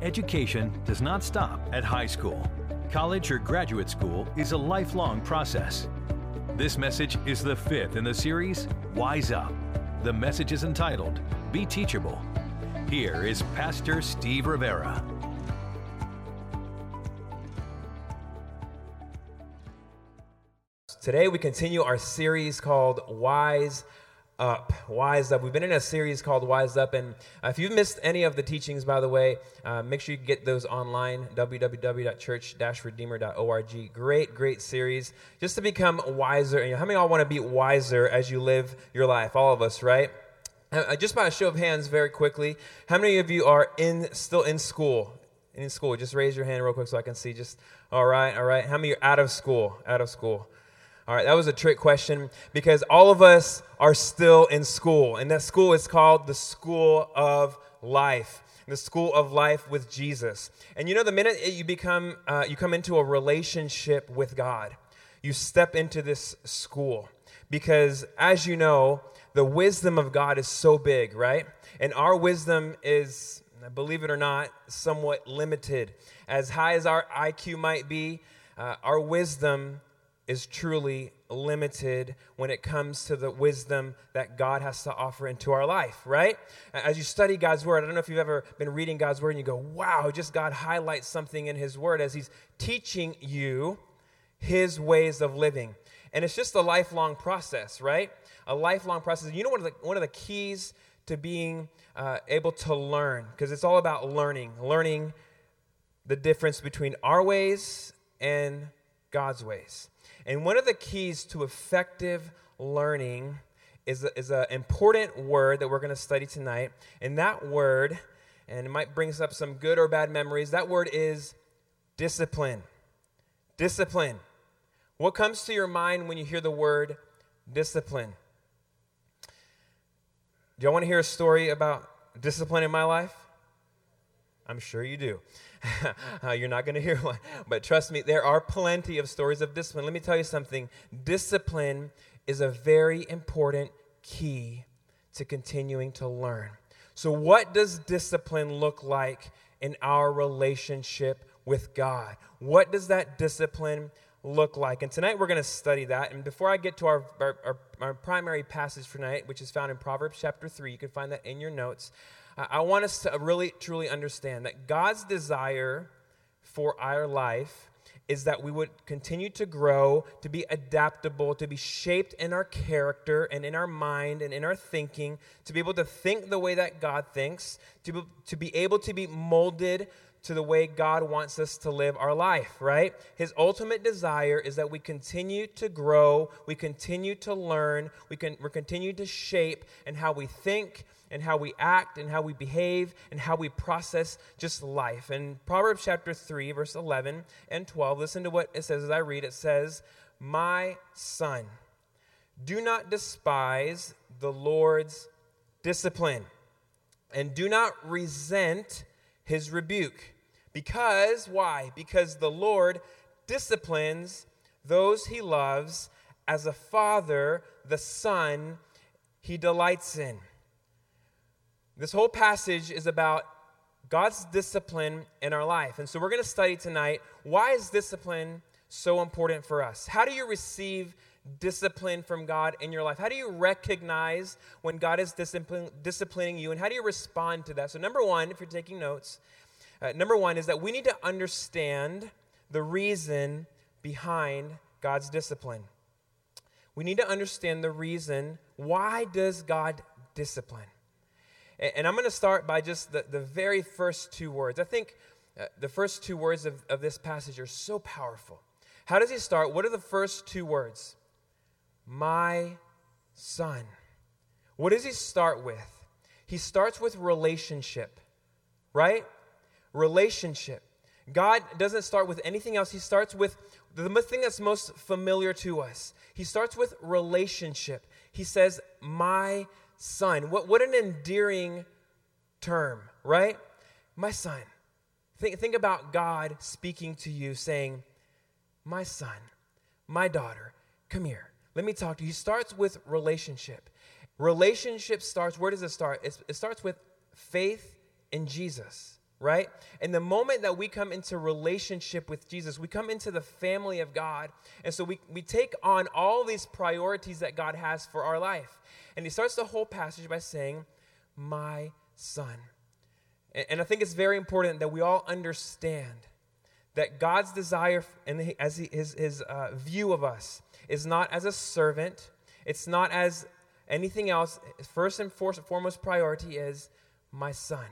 Education does not stop at high school. College or graduate school is a lifelong process. This message is the fifth in the series, Wise Up. The message is entitled, Be Teachable. Here is Pastor Steve Rivera. Today we continue our series called Wise Up. Wise Up. We've been in a series called Wise Up, and uh, if you've missed any of the teachings, by the way, uh, make sure you get those online www.church-redeemer.org. Great, great series just to become wiser. And how many of y'all want to be wiser as you live your life? All of us, right? Uh, just by a show of hands, very quickly, how many of you are in still in school? In school, just raise your hand real quick so I can see. Just all right, all right. How many are out of school? Out of school. All right, that was a trick question because all of us are still in school, and that school is called the School of Life. The school of life with Jesus. And you know, the minute you become, uh, you come into a relationship with God, you step into this school. Because as you know, the wisdom of God is so big, right? And our wisdom is, believe it or not, somewhat limited. As high as our IQ might be, uh, our wisdom is truly limited when it comes to the wisdom that God has to offer into our life, right? As you study God's word, I don't know if you've ever been reading God's word and you go, wow, just God highlights something in his word as he's teaching you his ways of living. And it's just a lifelong process, right? A lifelong process. You know, one of the, one of the keys to being uh, able to learn, because it's all about learning, learning the difference between our ways and God's ways. And one of the keys to effective learning is, is an important word that we're going to study tonight. And that word, and it might bring us up some good or bad memories, that word is discipline. Discipline. What comes to your mind when you hear the word discipline? Do y'all want to hear a story about discipline in my life? I'm sure you do. Uh, you're not going to hear one. But trust me, there are plenty of stories of discipline. Let me tell you something discipline is a very important key to continuing to learn. So, what does discipline look like in our relationship with God? What does that discipline look like? And tonight we're going to study that. And before I get to our, our, our, primary passage for tonight, which is found in Proverbs chapter 3, you can find that in your notes. I want us to really, truly understand that God's desire for our life is that we would continue to grow, to be adaptable, to be shaped in our character and in our mind and in our thinking, to be able to think the way that God thinks, to be, to be able to be molded to the way God wants us to live our life, right? His ultimate desire is that we continue to grow, we continue to learn, we can we continue to shape in how we think and how we act and how we behave and how we process just life. And Proverbs chapter 3 verse 11 and 12, listen to what it says as I read. It says, "My son, do not despise the Lord's discipline, and do not resent his rebuke. Because, why? Because the Lord disciplines those he loves as a father, the son he delights in. This whole passage is about God's discipline in our life. And so we're going to study tonight why is discipline so important for us? How do you receive discipline from God in your life? How do you recognize when God is discipline, disciplining you, and how do you respond to that? So, number one, if you're taking notes, uh, number one is that we need to understand the reason behind God's discipline. We need to understand the reason why does God discipline? And, I'm going to start by just the, the very first two words. I think uh, the first two words of, of this passage are so powerful. How does he start? What are the first two words? My son. What does he start with? He starts with relationship, right? Relationship. God doesn't start with anything else. He starts with the thing that's most familiar to us. He starts with relationship. He says, My son. What, what an endearing term, right? My son. Think, think about God speaking to you, saying, My son, my daughter, come here. Let me talk to you. He starts with relationship. Relationship starts, where does it start? It's, it starts with faith in Jesus. Right? And the moment that we come into relationship with Jesus, we come into the family of God. And so we, we take on all these priorities that God has for our life. And he starts the whole passage by saying, My son. And, and I think it's very important that we all understand that God's desire and as he, his, his uh, view of us is not as a servant, it's not as anything else. First and foremost priority is my son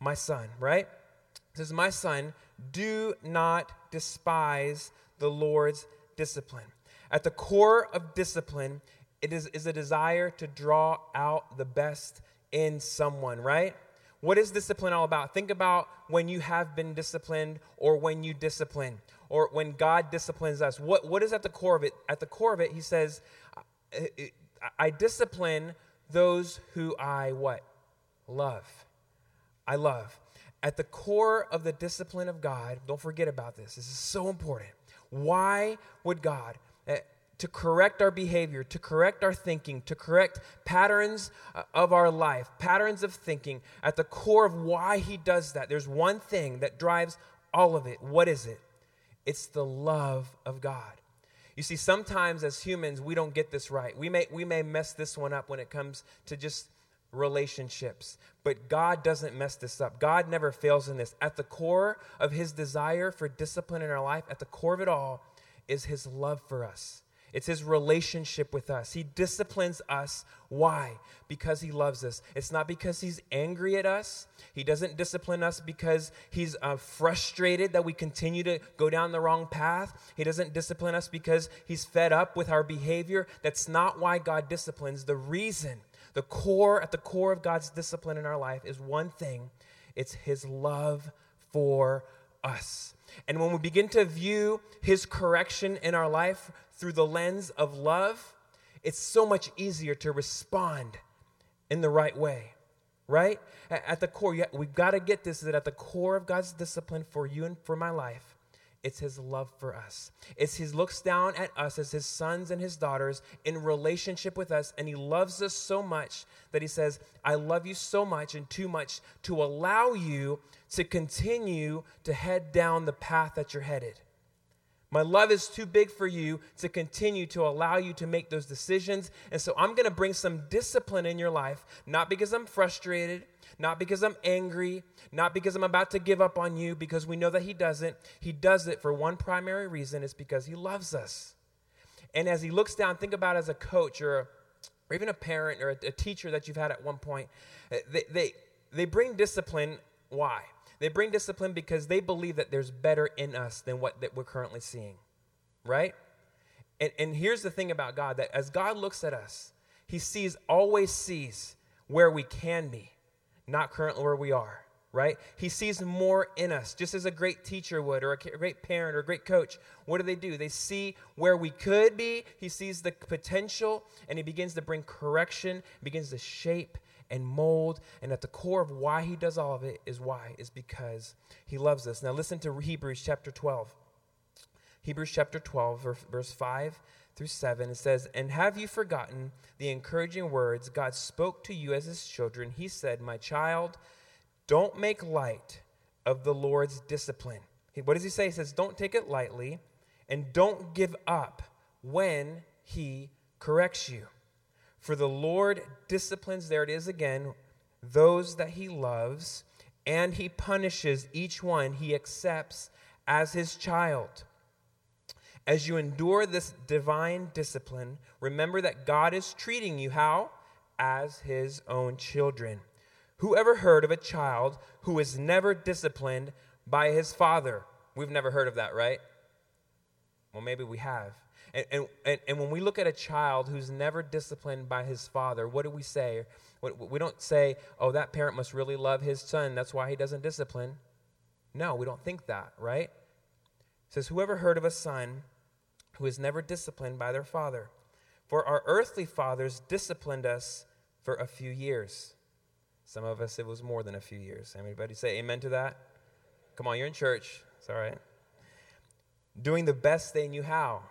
my son, right? It says, My son, do not despise the Lord's discipline. At the core of discipline, it is, is a desire to draw out the best in someone, right? What is discipline all about? Think about when you have been disciplined or when you discipline or when God disciplines us. What, what is at the core of it? At the core of it, he says, I, I discipline those who I what? Love. I love. At the core of the discipline of God, don't forget about this. This is so important. Why would God, uh, to correct our behavior, to correct our thinking, to correct patterns uh, of our life, patterns of thinking, at the core of why He does that, there's one thing that drives all of it. What is it? It's the love of God. You see, sometimes as humans, we don't get this right. We may, we may mess this one up when it comes to just relationships. But God doesn't mess this up. God never fails in this. At the core of his desire for discipline in our life, at the core of it all, is his love for us. It's his relationship with us. He disciplines us. Why? Because he loves us. It's not because he's angry at us. He doesn't discipline us because he's uh, frustrated that we continue to go down the wrong path. He doesn't discipline us because he's fed up with our behavior. That's not why God disciplines. The reason the core, at the core of God's discipline in our life is one thing it's His love for us. And when we begin to view His correction in our life through the lens of love, it's so much easier to respond in the right way, right? At the core, we've got to get this that at the core of God's discipline for you and for my life it's his love for us. It's he looks down at us as his sons and his daughters in relationship with us, and he loves us so much that he says, I love you so much and too much to allow you to continue to head down the path that you're headed. My love is too big for you to continue to allow you to make those decisions. And so I'm going to bring some discipline in your life, not because I'm frustrated, not because I'm angry, not because I'm about to give up on you, because we know that He doesn't. He does it for one primary reason it's because He loves us. And as He looks down, think about as a coach or, or even a parent or a, a, teacher that you've had at one point, eh, they, they, they bring discipline. Why? They bring discipline because they believe that there's better in us than what that we're currently seeing, right? And, and here's the thing about God that as God looks at us, He sees, always sees where we can be, not currently where we are, right? He sees more in us, just as a great teacher would, or a great parent, or a great coach. What do they do? They see where we could be, He sees the potential, and He begins to bring correction, begins to shape and mold. And at the core of why he does all of it is why? Is because he loves us. Now listen to Hebrews chapter 12. Hebrews chapter 12, verse 5 through 7. It says, And have you forgotten the encouraging words God spoke to you as his children? He said, My child, don't make light of the Lord's discipline. What does he say? He says, Don't take it lightly and don't give up when he corrects you. For the Lord disciplines, there it is again, those that he loves, and he punishes each one he accepts as his child. As you endure this divine discipline, remember that God is treating you how? As his own children. Who ever heard of a child who is never disciplined by his father? We've never heard of that, right? Well, maybe we have. And, and, and when we look at a child who's never disciplined by his father, what do we say? We don't say, oh, that parent must really love his son. That's why he doesn't discipline. No, we don't think that, right? It says, Whoever heard of a son who is never disciplined by their father? For our earthly fathers disciplined us for a few years. Some of us, it was more than a few years. Anybody say amen to that? Come on, you're in church. It's all right. Doing the best they knew how.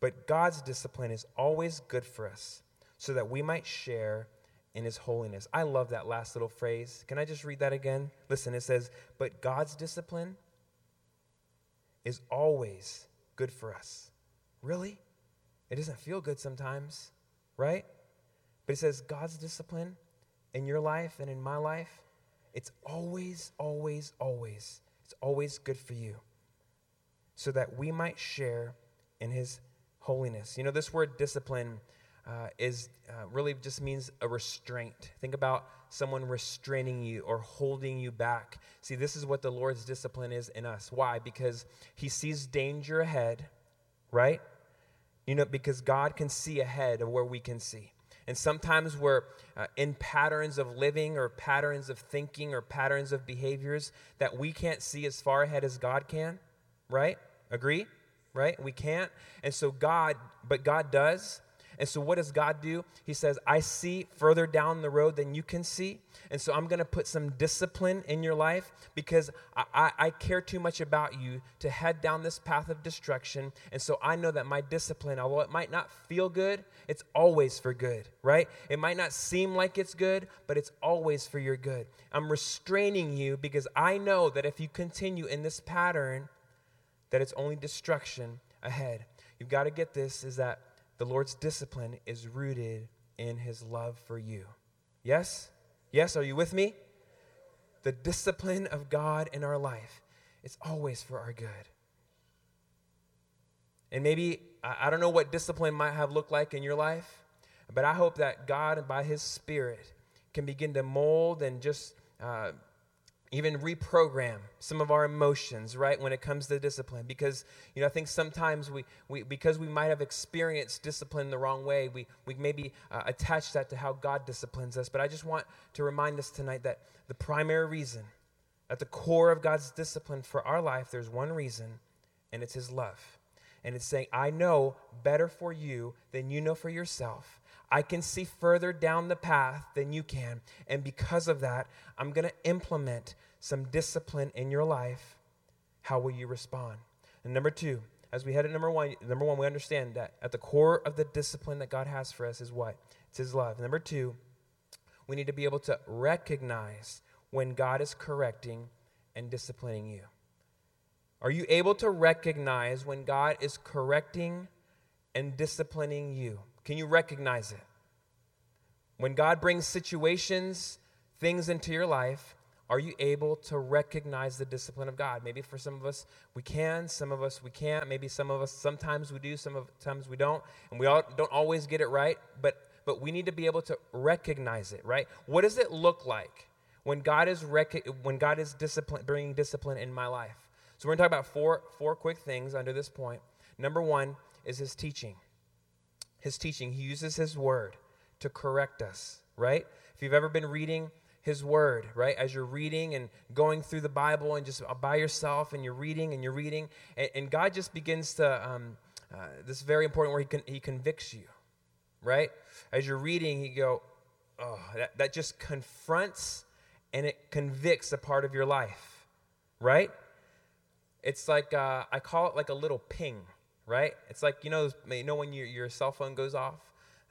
But God's discipline is always good for us so that we might share in his holiness. I love that last little phrase. Can I just read that again? Listen, it says, But God's discipline is always good for us. Really? It doesn't feel good sometimes, right? But it says God's discipline in your life and in my life, it's always, always, always, it's always good for you so that we might share in his holiness. You know, this word discipline uh, is uh, really just means a restraint. Think about someone restraining you or holding you back. See, this is what the Lord's discipline is in us. Why? Because he sees danger ahead, right? You know, because God can see ahead of where we can see. And sometimes we're uh, in patterns of living or patterns of thinking or patterns of behaviors that we can't see as far ahead as God can, right? Agree? Right? We can't. And so God, but God does. And so, what does God do? He says, I see further down the road than you can see. And so, I'm going to put some discipline in your life because I, I, I, care too much about you to head down this path of destruction. And so, I know that my discipline, although it might not feel good, it's always for good, right? It might not seem like it's good, but it's always for your good. I'm restraining you because I know that if you continue in this pattern, that it's only destruction ahead. You've got to get this is that the Lord's discipline is rooted in his love for you. Yes? Yes, are you with me? The discipline of God in our life, is always for our good. And maybe, I don't know what discipline might have looked like in your life, but I hope that God, and by his Spirit, can begin to mold and just uh, even reprogram some of our emotions right when it comes to discipline. Because you know i think sometimes we, we because we might have experienced discipline the wrong way we, we maybe uh, attach that to how god disciplines us. But i just want to remind us tonight that the primary reason at the core of god's discipline for our life there's one reason and it's his love. And it's saying i know better for you than you know for yourself I can see further down the path than you can. And because of that, I'm going to implement some discipline in your life. How will you respond? And number two, as we head at number one, number one, we understand that at the core of the discipline that God has for us is what? It's His love. Number two, we need to be able to recognize when God is correcting and disciplining you. Are you able to recognize when God is correcting and disciplining you? Can you recognize it? When God brings situations, things into your life, are you able to recognize the discipline of God? Maybe for some of us we can, some of us we can't. Maybe some of us sometimes we do, sometimes we don't, and we all don't always get it right. But but we need to be able to recognize it, right? What does it look like when God is rec- when God is discipline, bringing discipline in my life? So we're going to talk about four four quick things under this point. Number one is His teaching his teaching. He uses his word to correct us, right? If you've ever been reading his word, right? As you're reading and going through the Bible and just by yourself and you're reading and you're reading, and, and God just begins to, um, uh, this is very important where he, con- he convicts you, right? As you're reading, you go, oh, that, that just confronts and it convicts a part of your life, right? It's like, uh, I call it like a little ping, right? It's like you know, you know when your your cell phone goes off,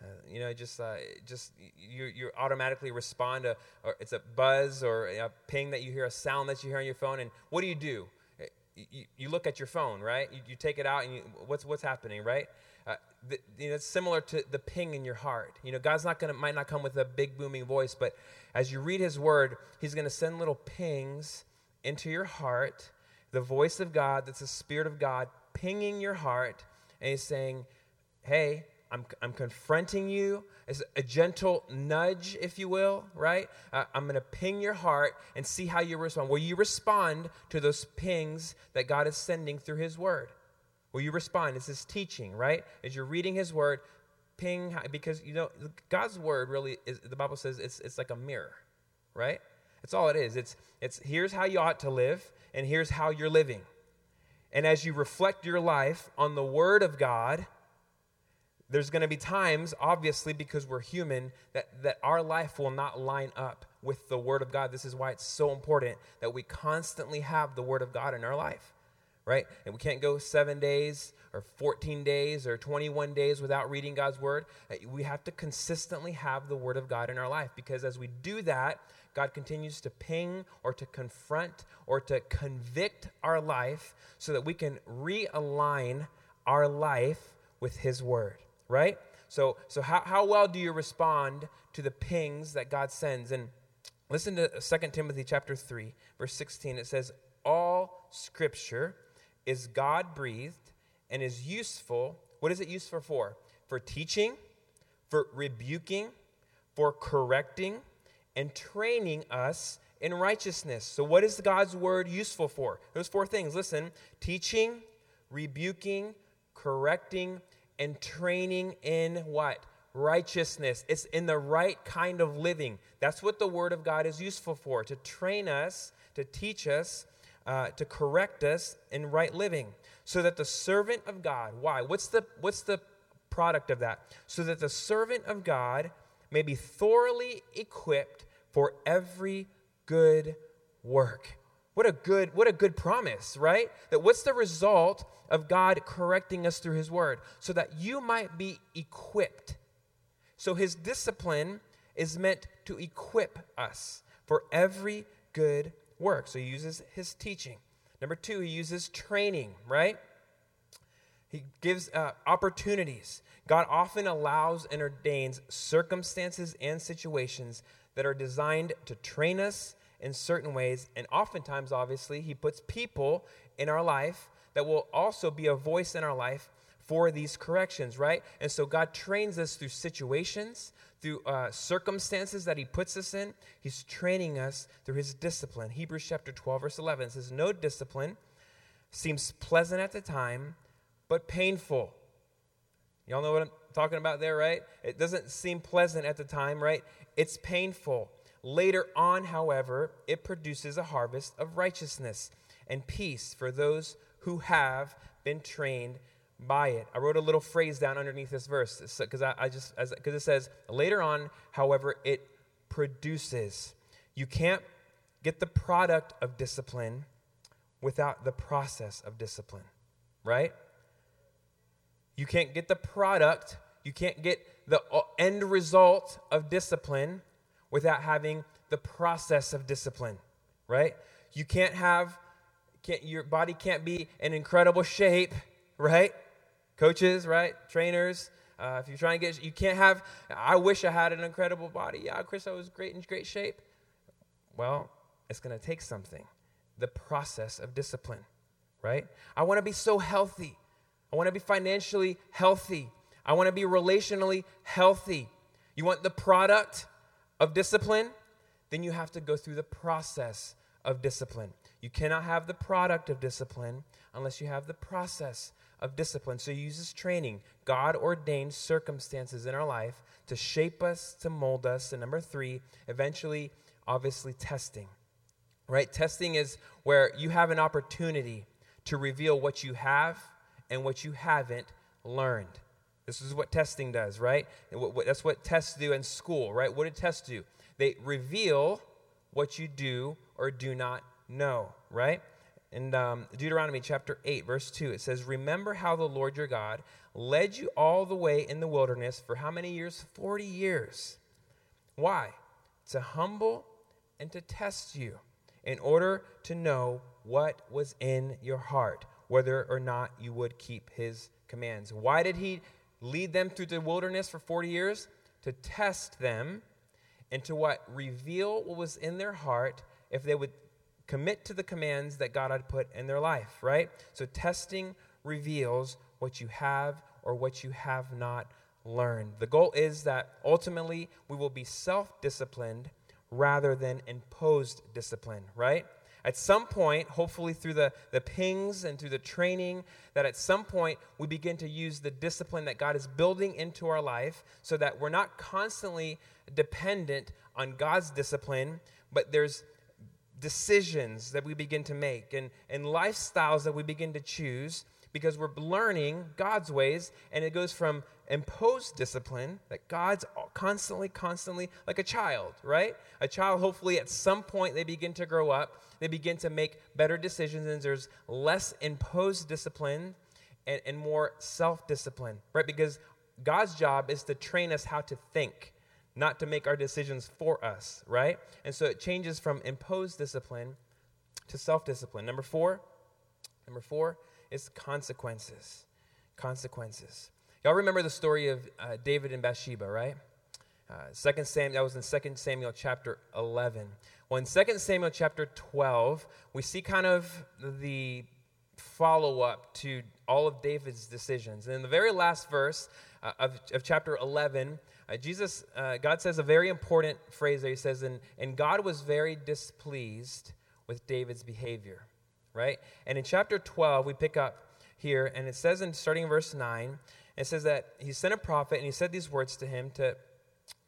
uh, you know, just uh, just you you automatically respond to, it's a buzz or a ping that you hear, a sound that you hear on your phone, and what do you do? Uh, you, you look at your phone, right? You, you take it out, and you, what's what's happening, right? Uh, the, you know, it's similar to the ping in your heart. You know, God's not gonna might not come with a big booming voice, but as you read His Word, He's gonna send little pings into your heart. The voice of God, that's the Spirit of God, pinging your heart and he's saying, Hey, I'm, I'm confronting you. It's a gentle nudge, if you will, right? Uh, I'm going to ping your heart and see how you respond. Will you respond to those pings that God is sending through His Word? Will you respond? It's His teaching, right? As you're reading His Word, ping, because, you know, God's Word really is, the Bible says it's, it's like a mirror, right? That's all it is. It's, it's here's how you ought to live, and here's how you're living. And as you reflect your life on the Word of God, there's going to be times, obviously, because we're human, that, that our life will not line up with the Word of God. This is why it's so important that we constantly have the Word of God in our life, right? And we can't go seven days or 14 days or 21 days without reading God's word. Uh, we have to consistently have the word of God in our life because as we do that, God continues to ping or to confront or to convict our life so that we can realign our life with His word, right? So, so how, how well do you respond to the pings that God sends? And listen to 2 Timothy chapter 3, verse 16. It says, All scripture is God breathed and is useful. What is it useful for? For teaching, for rebuking, for correcting, and training us in righteousness. So, what is God's word useful for? Those four things. Listen teaching, rebuking, correcting, and training in what? Righteousness. It's in the right kind of living. That's what the word of God is useful for to train us, to teach us, uh, to correct us in right living. So that the servant of God, why? What's the, what's the product of that? So that the servant of God may be thoroughly equipped for every good work. What a good what a good promise, right? That what's the result of God correcting us through his word so that you might be equipped. So his discipline is meant to equip us for every good work. So he uses his teaching. Number 2, he uses training, right? He gives uh, opportunities. God often allows and ordains circumstances and situations that are designed to train us in certain ways. And oftentimes, obviously, He puts people in our life that will also be a voice in our life for these corrections, right? And so God trains us through situations, through uh, circumstances that He puts us in. He's training us through His discipline. Hebrews chapter 12, verse 11 says, No discipline seems pleasant at the time, but painful. Y'all know what I'm talking about there, right? It doesn't seem pleasant at the time, right? It's painful. Later on, however, it produces a harvest of righteousness and peace for those who have been trained by it. I wrote a little phrase down underneath this verse because I, I, just because it says later on, however, it produces. You can't get the product of discipline without the process of discipline, right? You can't get the product, you can't get the uh, end result of discipline without having the process of discipline, right? You can't have, can't, your body can't be in incredible shape, right? Coaches, right? Trainers, uh, if you're trying to get, you can't have, I wish I had an incredible body. Yeah, Chris, I was great in great shape. Well, it's going to take something the process of discipline, right? I want to be so healthy. I want to be financially healthy. I want to be relationally healthy. You want the product of discipline? Then you have to go through the process of discipline. You cannot have the product of discipline unless you have the process of discipline. So he uses training, God ordained circumstances in our life to shape us, to mold us. And number three, eventually, obviously, testing. Right? Testing is where you have an opportunity to reveal what you have and what you haven't learned. This is what testing does, right? That's what tests do in school, right? What do tests do? They reveal what you do or do not know, right? In um, Deuteronomy chapter 8, verse 2, it says, Remember how the Lord your God led you all the way in the wilderness for how many years? 40 years. Why? To humble and to test you in order to know what was in your heart, whether or not you would keep his commands. Why did he lead them through the wilderness for 40 years? To test them and to what? Reveal what was in their heart if they would commit to the commands that God had put in their life, right? So testing reveals what you have or what you have not learned. The goal is that ultimately we will be self disciplined rather than imposed discipline, right? At some point, hopefully through the, the pings and through the training, that at some point we begin to use the discipline that God is building into our life so that we're not constantly dependent on God's discipline, but there's decisions that we begin to make and, and lifestyles that we begin to choose because we're learning God's ways, and it goes from imposed discipline that God's constantly, constantly like a child, right? A child, hopefully, at some point they begin to grow up, they begin to make better decisions, and there's less imposed discipline and, and more self discipline, right? Because God's job is to train us how to think, not to make our decisions for us, right? And so it changes from imposed discipline to self discipline. Number four, number four is consequences. Consequences. Y'all remember the story of uh, David and Bathsheba, right? Uh, Second Samuel, that was in 2 Samuel chapter 11. Well, in 2 Samuel chapter 12, we see kind of the follow up to all of David's decisions. And in the very last verse uh, of, of chapter 11, uh, Jesus, uh, God says a very important phrase there. He says, and, and God was very displeased with David's behavior, right? And in chapter 12, we pick up here, and it says in starting in verse 9, it says that he sent a prophet and he said these words to him, to,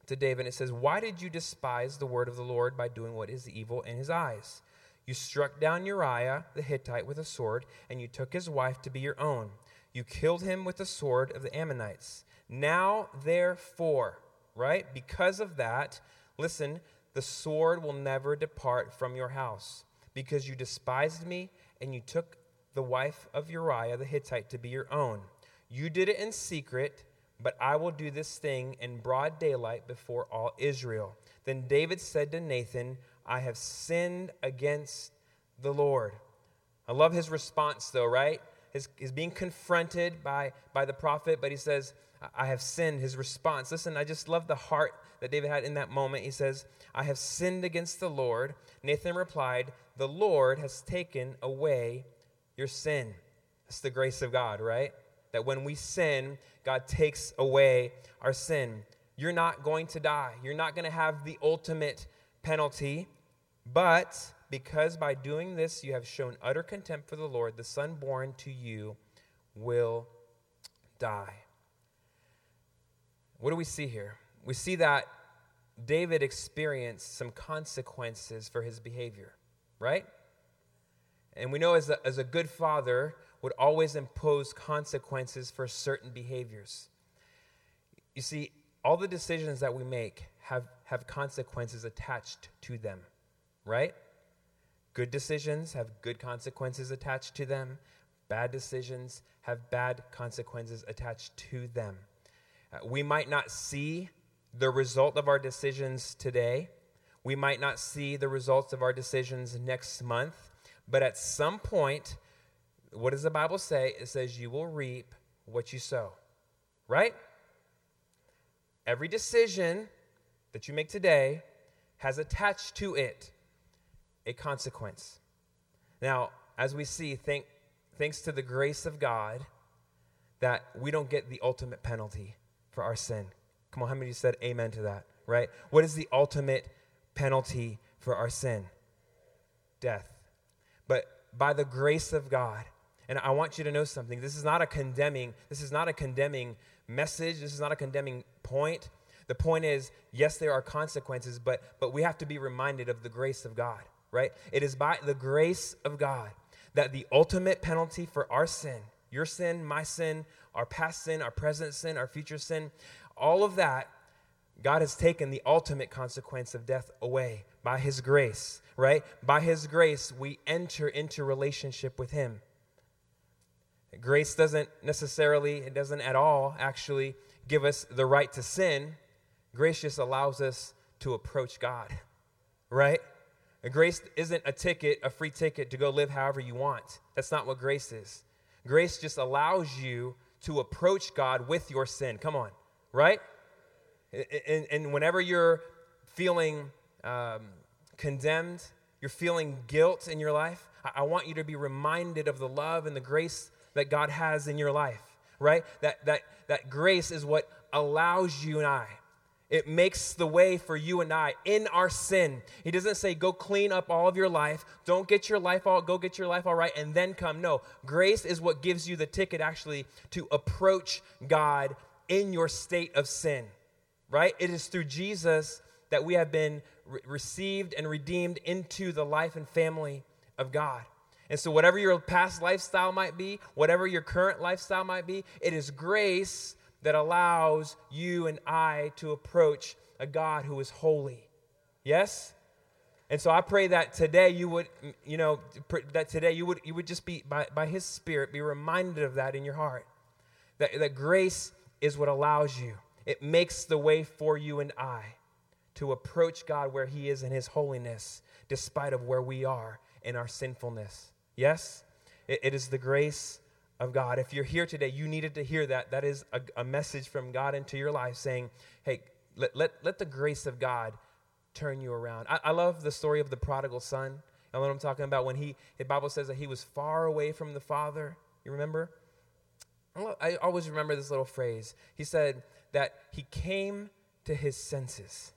to David. It says, Why did you despise the word of the Lord by doing what is evil in his eyes? You struck down Uriah the Hittite with a sword, and you took his wife to be your own. You killed him with the sword of the Ammonites. Now, therefore, right? Because of that, listen, the sword will never depart from your house, because you despised me and you took the wife of Uriah the Hittite to be your own. You did it in secret, but I will do this thing in broad daylight before all Israel. Then David said to Nathan, I have sinned against the Lord. I love his response, though, right? He's being confronted by, by the prophet, but he says, I have sinned. His response. Listen, I just love the heart that David had in that moment. He says, I have sinned against the Lord. Nathan replied, The Lord has taken away your sin. That's the grace of God, right? That when we sin, God takes away our sin. You're not going to die. You're not going to have the ultimate penalty. But because by doing this you have shown utter contempt for the Lord, the son born to you will die. What do we see here? We see that David experienced some consequences for his behavior, right? And we know as a, as a good father would always impose consequences for certain behaviors. You see, all the decisions that we make have, have consequences attached to them right? Good decisions have good consequences attached to them. Bad decisions have bad consequences attached to them. Uh, we might not see the result of our decisions today. We might not see the results of our decisions next month. But at some point, what does the Bible say? It says, You will reap what you sow. Right? Every decision that you make today has attached to it a consequence. Now, as we see, thank, thanks to the grace of God, that we don't get the ultimate penalty for our sin. Come on, how many of you said amen to that, right? What is the ultimate penalty for our sin? Death. But by the grace of God, and I want you to know something. This is not a condemning, this is not a condemning message. This is not a condemning point. The point is, yes, there are consequences, but but we have to be reminded of the grace of God right? It is by the grace of God that the ultimate penalty for our sin, your sin, my sin, our past sin, our present sin, our future sin, all of that, God has taken the ultimate consequence of death away by His grace, right? By His grace, we enter into relationship with Him. Grace doesn't necessarily, it doesn't at all actually give us the right to sin. Grace just allows us to approach God, right? grace isn't a ticket, a free ticket to go live however you want. That's not what grace is. Grace just allows you to approach God with your sin. Come on, right? And, and whenever you're feeling um, condemned, you're feeling guilt in your life, I, I want you to be reminded of the love and the grace that God has in your life, right? That, that, that grace is what allows you and I it makes the way for you and I in our sin. He doesn't say, go clean up all of your life. Don't get your life all, go get your life all right and then come. No, grace is what gives you the ticket actually to approach God in your state of sin, right? It is through Jesus that we have been re- received and redeemed into the life and family of God. And so, whatever your past lifestyle might be, whatever your current lifestyle might be, it is grace that allows you and I to approach a God who is holy. Yes? And so I pray that today you would, you know, that today you would, you would just be, by, by His Spirit, be reminded of that in your heart. That, that grace is what allows you, it makes the way for you and I to approach God where He is in His holiness, despite of where we are in our sinfulness. Yes? it, it is the grace of God. If you're here today, you needed to hear that. That is a, a message from God into your life saying, hey, let, let, let the grace of God turn you around. I, I love the story of the prodigal son. You know what I'm talking about? When he, the Bible says that he was far away from the father. You remember? I always remember this little phrase. He said that he came to his senses.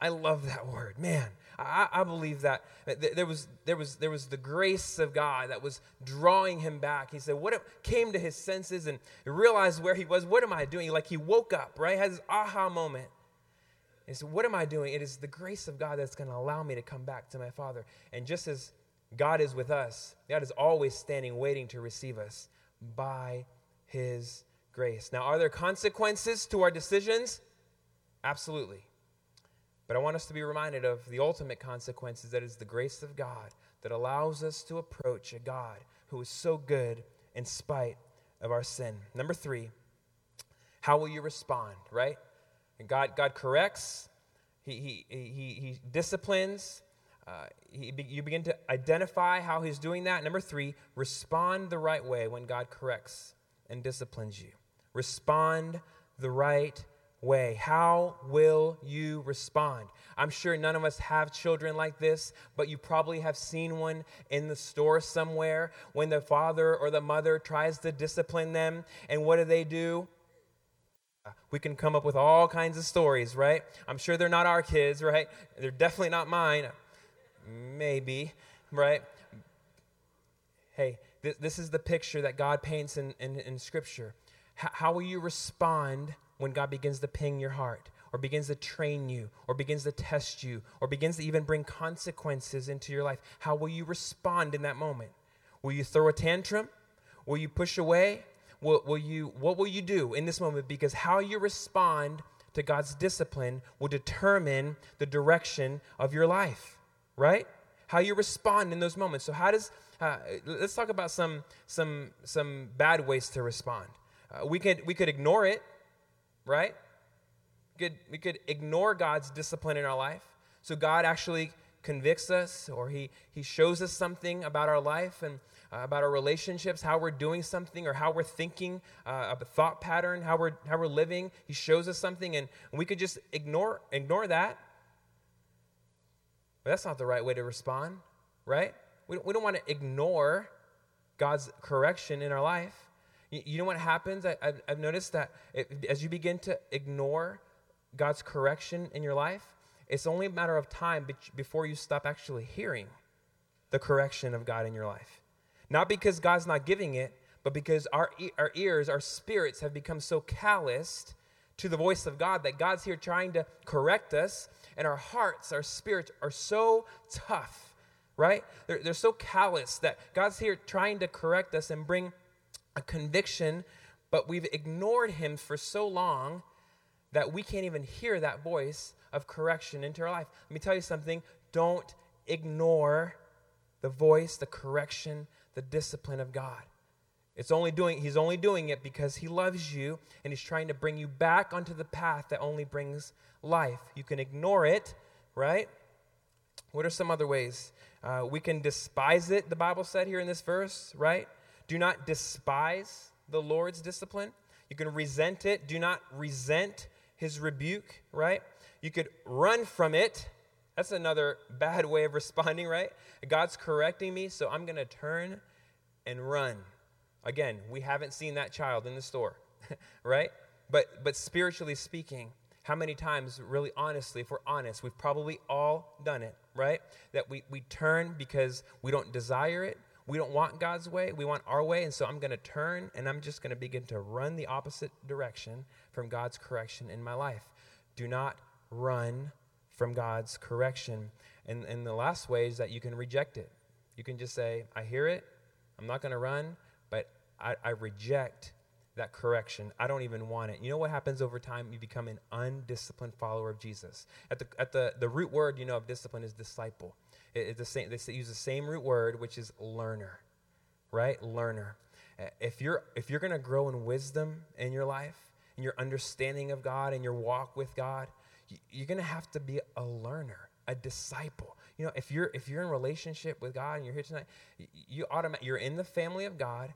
I love that word. Man, I, I, believe that there was, there, was, there was the grace of God that was drawing him back. He said, What came to his senses and realized where he was. What am I doing? Like he woke up, right? Had this aha moment. He said, What am I doing? It is the grace of God that's going to allow me to come back to my Father. And just as God is with us, God is always standing, waiting to receive us by his grace. Now, are there consequences to our decisions? Absolutely. But I want us to be reminded of the ultimate consequences that is the grace of God that allows us to approach a God who is so good in spite of our sin. Number three, how will you respond, right? And God, God corrects, He, he, he, he disciplines, uh, he, you begin to identify how He's doing that. Number three, respond the right way when God corrects and disciplines you. Respond the right way? How will you respond? I'm sure none of us have children like this, but you probably have seen one in the store somewhere when the father or the mother tries to discipline them. And what do they do? We can come up with all kinds of stories, right? I'm sure they're not our kids, right? They're definitely not mine. Maybe, right? Hey, this, is the picture that God paints in, in, in Scripture. H- how will you respond? When God begins to ping your heart, or begins to train you, or begins to test you, or begins to even bring consequences into your life, how will you respond in that moment? Will you throw a tantrum? Will you push away? Will, will you, what will you do in this moment? Because how you respond to God's discipline will determine the direction of your life, right? How you respond in those moments. So, how does, uh, let's talk about some, some, some bad ways to respond. Uh, we, could, we could ignore it right? We could, we could ignore God's discipline in our life. So God actually convicts us or he, he shows us something about our life and uh, about our relationships, how we're doing something or how we're thinking, uh, a thought pattern, how we're, how we're living. He shows us something and, and we could just ignore, ignore that. But that's not the right way to respond, right? We, we don't want to ignore God's correction in our life. You, know what happens? I, have noticed that it, as you begin to ignore God's correction in your life, it's only a matter of time before you stop actually hearing the correction of God in your life. Not because God's not giving it, but because our, our ears, our spirits have become so calloused to the voice of God that God's here trying to correct us, and our hearts, our spirits are so tough, right? They're, they're so callous that God's here trying to correct us and bring a conviction, but we've ignored him for so long that we can't even hear that voice of correction into our life. Let me tell you something don't ignore the voice, the correction, the discipline of God. It's only doing he's only doing it because he loves you and he's trying to bring you back onto the path that only brings life. You can ignore it, right? What are some other ways? Uh, we can despise it, the Bible said here in this verse, right? Do not despise the Lord's discipline. You can resent it. Do not resent his rebuke, right? You could run from it. That's another bad way of responding, right? God's correcting me, so I'm going to turn and run. Again, we haven't seen that child in the store, right? But but spiritually speaking, how many times, really honestly, if we're honest, we've probably all done it, right? That we, we turn because we don't desire it, we don't want God's way, we want our way, and so I'm going to turn and I'm just going to begin to run the opposite direction from God's correction in my life. Do not run from God's correction. And, and the last way is that you can reject it. You can just say, I hear it, I'm not going to run, but I, I reject that correction. I don't even want it. You know what happens over time? You become an undisciplined follower of Jesus. At the, at the, the root word, you know, of discipline is disciple. It, the same, they use the same root word, which is learner, right? Learner. Uh, if you're, if you're going to grow in wisdom in your life, and your understanding of God and your walk with God, you're going to have to be a learner, a disciple. You know, if you're if you're in relationship with God and you're here tonight, you automatic you're in the family of God.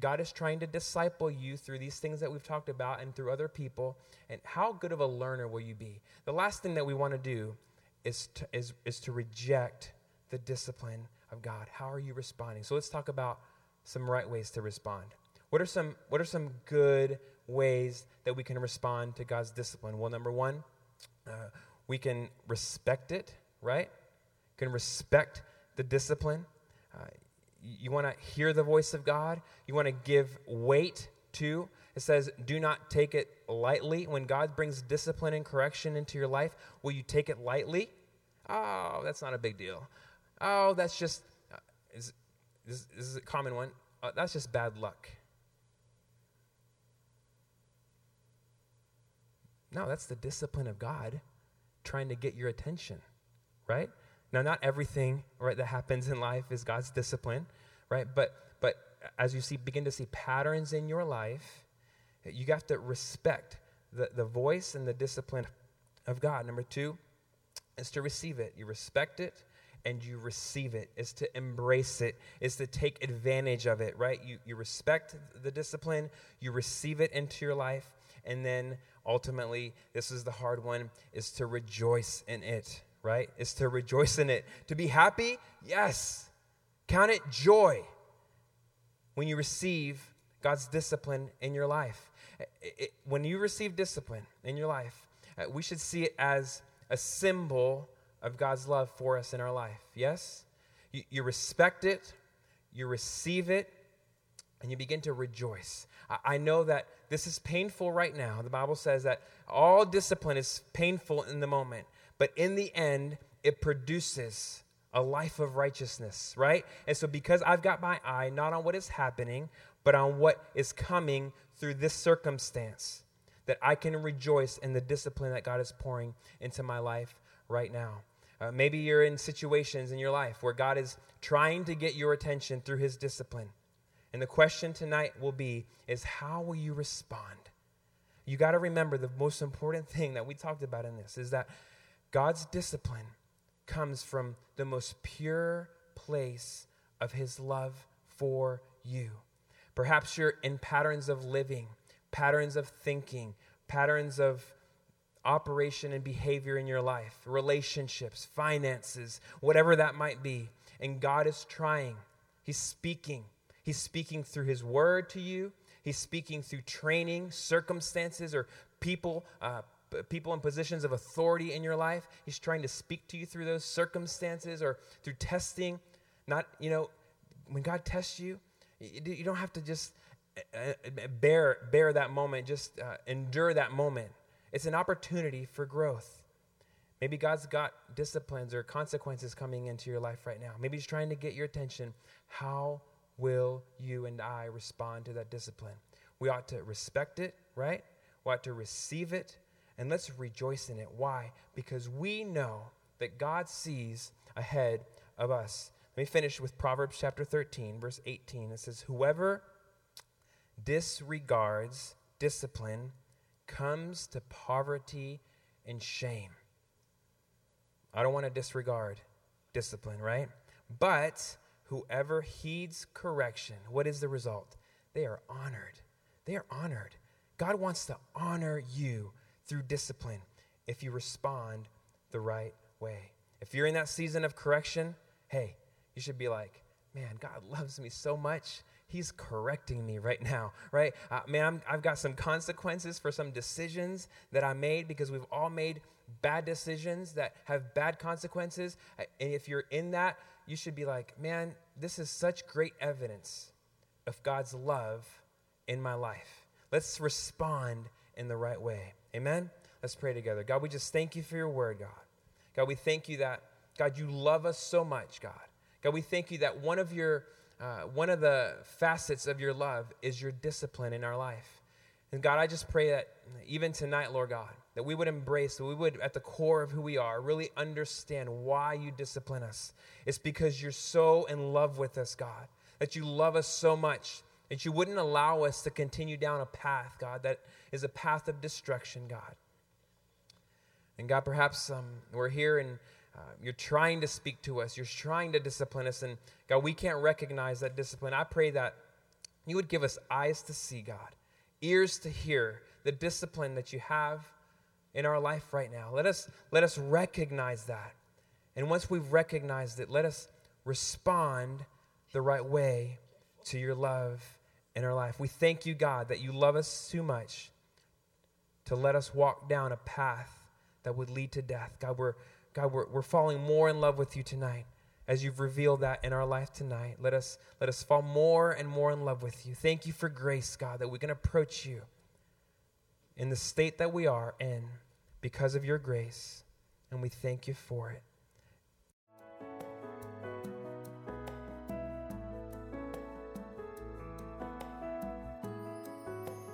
God is trying to disciple you through these things that we've talked about and through other people. And how good of a learner will you be? The last thing that we want to do is to, is, is to reject the discipline of God. How are you responding? So let's talk about some right ways to respond. What are some, what are some good ways that we can respond to God's discipline? Well, number one, uh, we can respect it, right? Can respect the discipline. Uh, you want to hear the voice of God. You want to give weight to. It says, do not take it lightly. When God brings discipline and correction into your life, will you take it lightly? Oh, that's not a big deal. Oh, that's just, uh, is, this, this is a common one. Uh, that's just bad luck. No, that's the discipline of God trying to get your attention, right? Now, not everything right that happens in life is God's discipline, right? But but as you see, begin to see patterns in your life, you have to respect the, the voice and the discipline of God. Number two is to receive it. You respect it and you receive it, is to embrace it, is to take advantage of it, right? You, you respect the discipline, you receive it into your life, and then ultimately, this is the hard one, is to rejoice in it, right? Is to rejoice in it. To be happy? Yes. Count it joy when you receive God's discipline in your life. It, it, when you receive discipline in your life, uh, we should see it as a symbol of God's love for us in our life. Yes? You, you respect it, you receive it, and you begin to rejoice. I, I know that this is painful right now. The Bible says that all discipline is painful in the moment, but in the end, it produces a life of righteousness, right? And so, because I've got my eye not on what is happening, but on what is coming through this circumstance, that I can rejoice in the discipline that God is pouring into my life right now. Uh, maybe you're in situations in your life where God is trying to get your attention through his discipline. And the question tonight will be is how will you respond? You got to remember the most important thing that we talked about in this is that God's discipline comes from the most pure place of his love for you. Perhaps you're in patterns of living, patterns of thinking, patterns of operation and behavior in your life, relationships, finances, whatever that might be. And God is trying, He's speaking. He's speaking through His word to you, He's speaking through training, circumstances, or people. Uh, people in positions of authority in your life he's trying to speak to you through those circumstances or through testing not you know when god tests you you don't have to just bear bear that moment just uh, endure that moment it's an opportunity for growth. Maybe God's got disciplines or consequences coming into your life right now. Maybe He's trying to get your attention. How will you and I respond to that discipline? We ought to respect it, right? We ought to receive it, and let's rejoice in it. Why? Because we know that God sees ahead of us. Let me finish with Proverbs chapter 13, verse 18. It says, Whoever disregards discipline comes to poverty and shame. I don't want to disregard discipline, right? But whoever heeds correction, what is the result? They are honored. They are honored. God wants to honor you through discipline if you respond the right way. If you're in that season of correction, hey, you should be like, man, God loves me so much He's correcting me right now, right? Uh, man, i have got some consequences for some decisions that I made because we've all made bad decisions that have bad consequences. And if you're in that, you should be like, man, this is such great evidence of God's love in my life. Let's respond in the right way. Amen? Let's pray together. God, we just thank you for your word, God. God, we thank you that, God, you love us so much, God. God, we thank you that one of your uh, one of the facets of your love is your discipline in our life. And God, I just pray that even tonight, Lord God, that we would embrace, that we would, at the core of who we are, really understand why you discipline us. It's because you're so in love with us, God, that you love us so much, that you wouldn't allow us to continue down a path, God, that is a path of destruction, God. And God, perhaps um, we're here and uh, you're trying to speak to us, you're trying to discipline us, and God, we can't recognize that discipline. I pray that you would give us eyes to see, God, ears to hear the discipline that you have in our life right now. Let us, let us recognize that. And once we've recognized it, let us respond the right way to your love in our life. We thank you, God, that you love us too much to let us walk down a path that would lead to death. God, we're, God, we're, we're falling more in love with you tonight as you've revealed that in our life tonight. Let us, let us fall more and more in love with you. Thank you for grace, God, that we can approach you in the state that we are in because of your grace, and we thank you for it.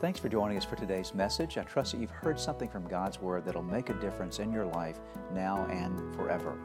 Thanks for joining us for today's message. I trust that you've heard something from God's Word that'll make a difference in your life now and forever.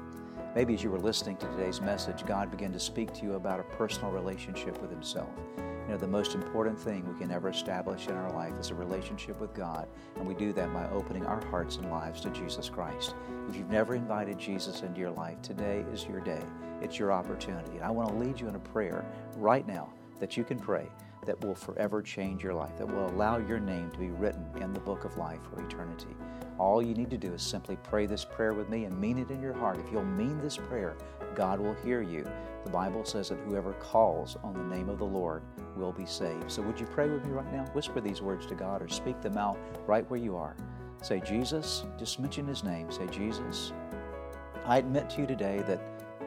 Maybe as you were listening to today's message, God began to speak to you about a personal relationship with Himself. You know, the most important thing we can ever establish in our life is a relationship with God, and we do that by opening our hearts and lives to Jesus Christ. If you've never invited Jesus into your life, today is your day. It's your opportunity. And I want to lead you in a prayer right now that you can pray that will forever change your life, that will allow your name to be written in the book of life for eternity. All you need to do is simply pray this prayer with me and mean it in your heart. If you'll mean this prayer, God will hear you. The Bible says that whoever calls on the name of the Lord will be saved. So would you pray with me right now? Whisper these words to God or speak them out right where you are. Say, Jesus, just mention his name. Say, Jesus, I admit to you today that,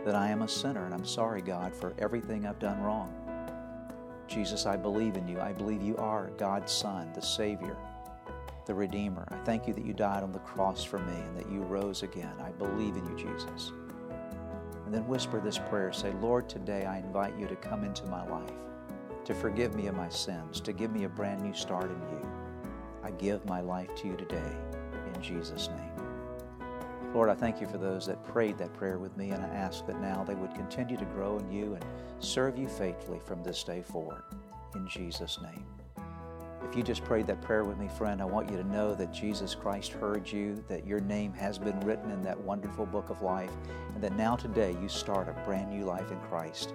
that I am a sinner and I'm sorry, God, for everything I've done wrong. Jesus, I believe in you. I believe you are God's Son, the Savior, the Redeemer. I thank you that you died on the cross for me and that you rose again. I believe in you, Jesus. And then whisper this prayer say, Lord, today I invite you to come into my life, to forgive me of my sins, to give me a brand new start in you. I give my life to you today in Jesus' name. Lord, I thank you for those that prayed that prayer with me, and I ask that now they would continue to grow in you and serve you faithfully from this day forward. In Jesus' name. If you just prayed that prayer with me, friend, I want you to know that Jesus Christ heard you, that your name has been written in that wonderful book of life, and that now today you start a brand new life in Christ.